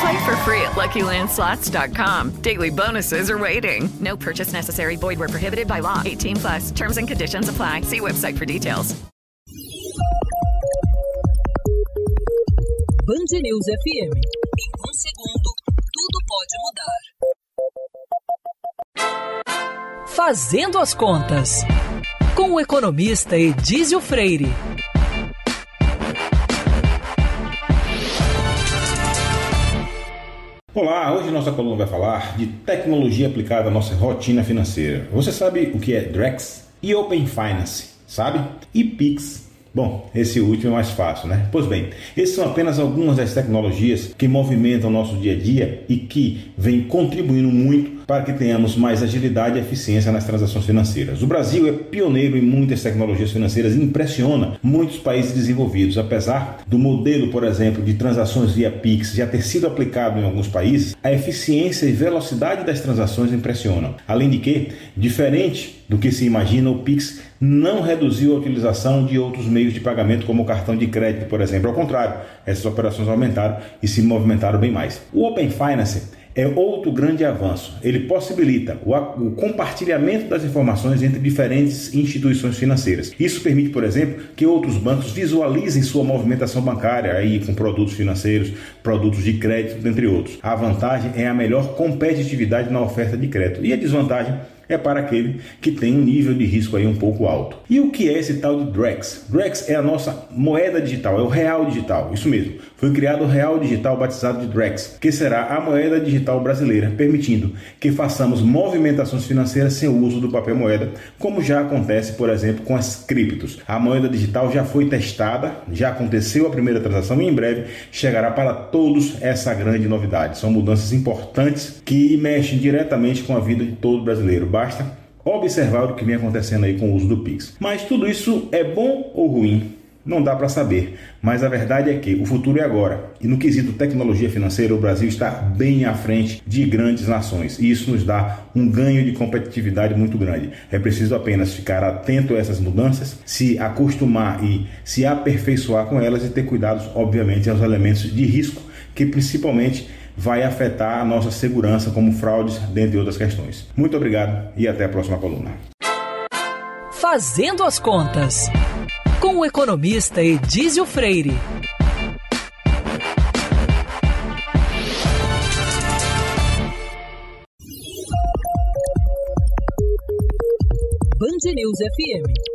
Play for free at LuckyLandSlots.com. Daily bonuses are waiting. No purchase necessary. Void where prohibited by law. 18 plus. Terms and conditions apply. See website for details. Band News FM. Em um segundo, tudo pode mudar. Fazendo as contas. Com o economista Edísio Freire. Olá, hoje nossa coluna vai falar de tecnologia aplicada à nossa rotina financeira. Você sabe o que é Drex e Open Finance, sabe? E Pix. Bom, esse último é mais fácil, né? Pois bem, essas são apenas algumas das tecnologias que movimentam o nosso dia a dia e que vêm contribuindo muito para que tenhamos mais agilidade e eficiência nas transações financeiras. O Brasil é pioneiro em muitas tecnologias financeiras e impressiona muitos países desenvolvidos. Apesar do modelo, por exemplo, de transações via Pix já ter sido aplicado em alguns países, a eficiência e velocidade das transações impressionam. Além de que, diferente do que se imagina, o Pix não reduziu a utilização de outros meios de pagamento, como o cartão de crédito, por exemplo. Ao contrário, essas operações aumentaram e se movimentaram bem mais. O Open Finance é outro grande avanço. Ele possibilita o, compartilhamento das informações entre diferentes instituições financeiras. Isso permite, por exemplo, que outros bancos visualizem sua movimentação bancária aí com produtos financeiros, produtos de crédito, dentre outros. A vantagem é a melhor competitividade na oferta de crédito e a desvantagem é para aquele que tem um nível de risco aí um pouco alto. E o que é esse tal de Drex? Drex é a nossa moeda digital, é o real digital, isso mesmo. Foi criado o real digital batizado de Drex, que será a moeda digital brasileira, permitindo que façamos movimentações financeiras sem o uso do papel moeda, como já acontece, por exemplo, com as criptos. A moeda digital já foi testada, já aconteceu a primeira transação e em breve chegará para todos essa grande novidade. São mudanças importantes que mexem diretamente com a vida de todo brasileiro basta observar o que vem acontecendo aí com o uso do Pix. Mas tudo isso é bom ou ruim? Não dá para saber, mas a verdade é que o futuro é agora. E no quesito tecnologia financeira, o Brasil está bem à frente de grandes nações. E isso nos dá um ganho de competitividade muito grande. É preciso apenas ficar atento a essas mudanças, se acostumar e se aperfeiçoar com elas e ter cuidados, obviamente, aos elementos de risco que principalmente vai afetar a nossa segurança, como fraudes, dentre outras questões. Muito obrigado e até a próxima coluna. Fazendo as contas, com o economista Edísio Freire. Band News FM.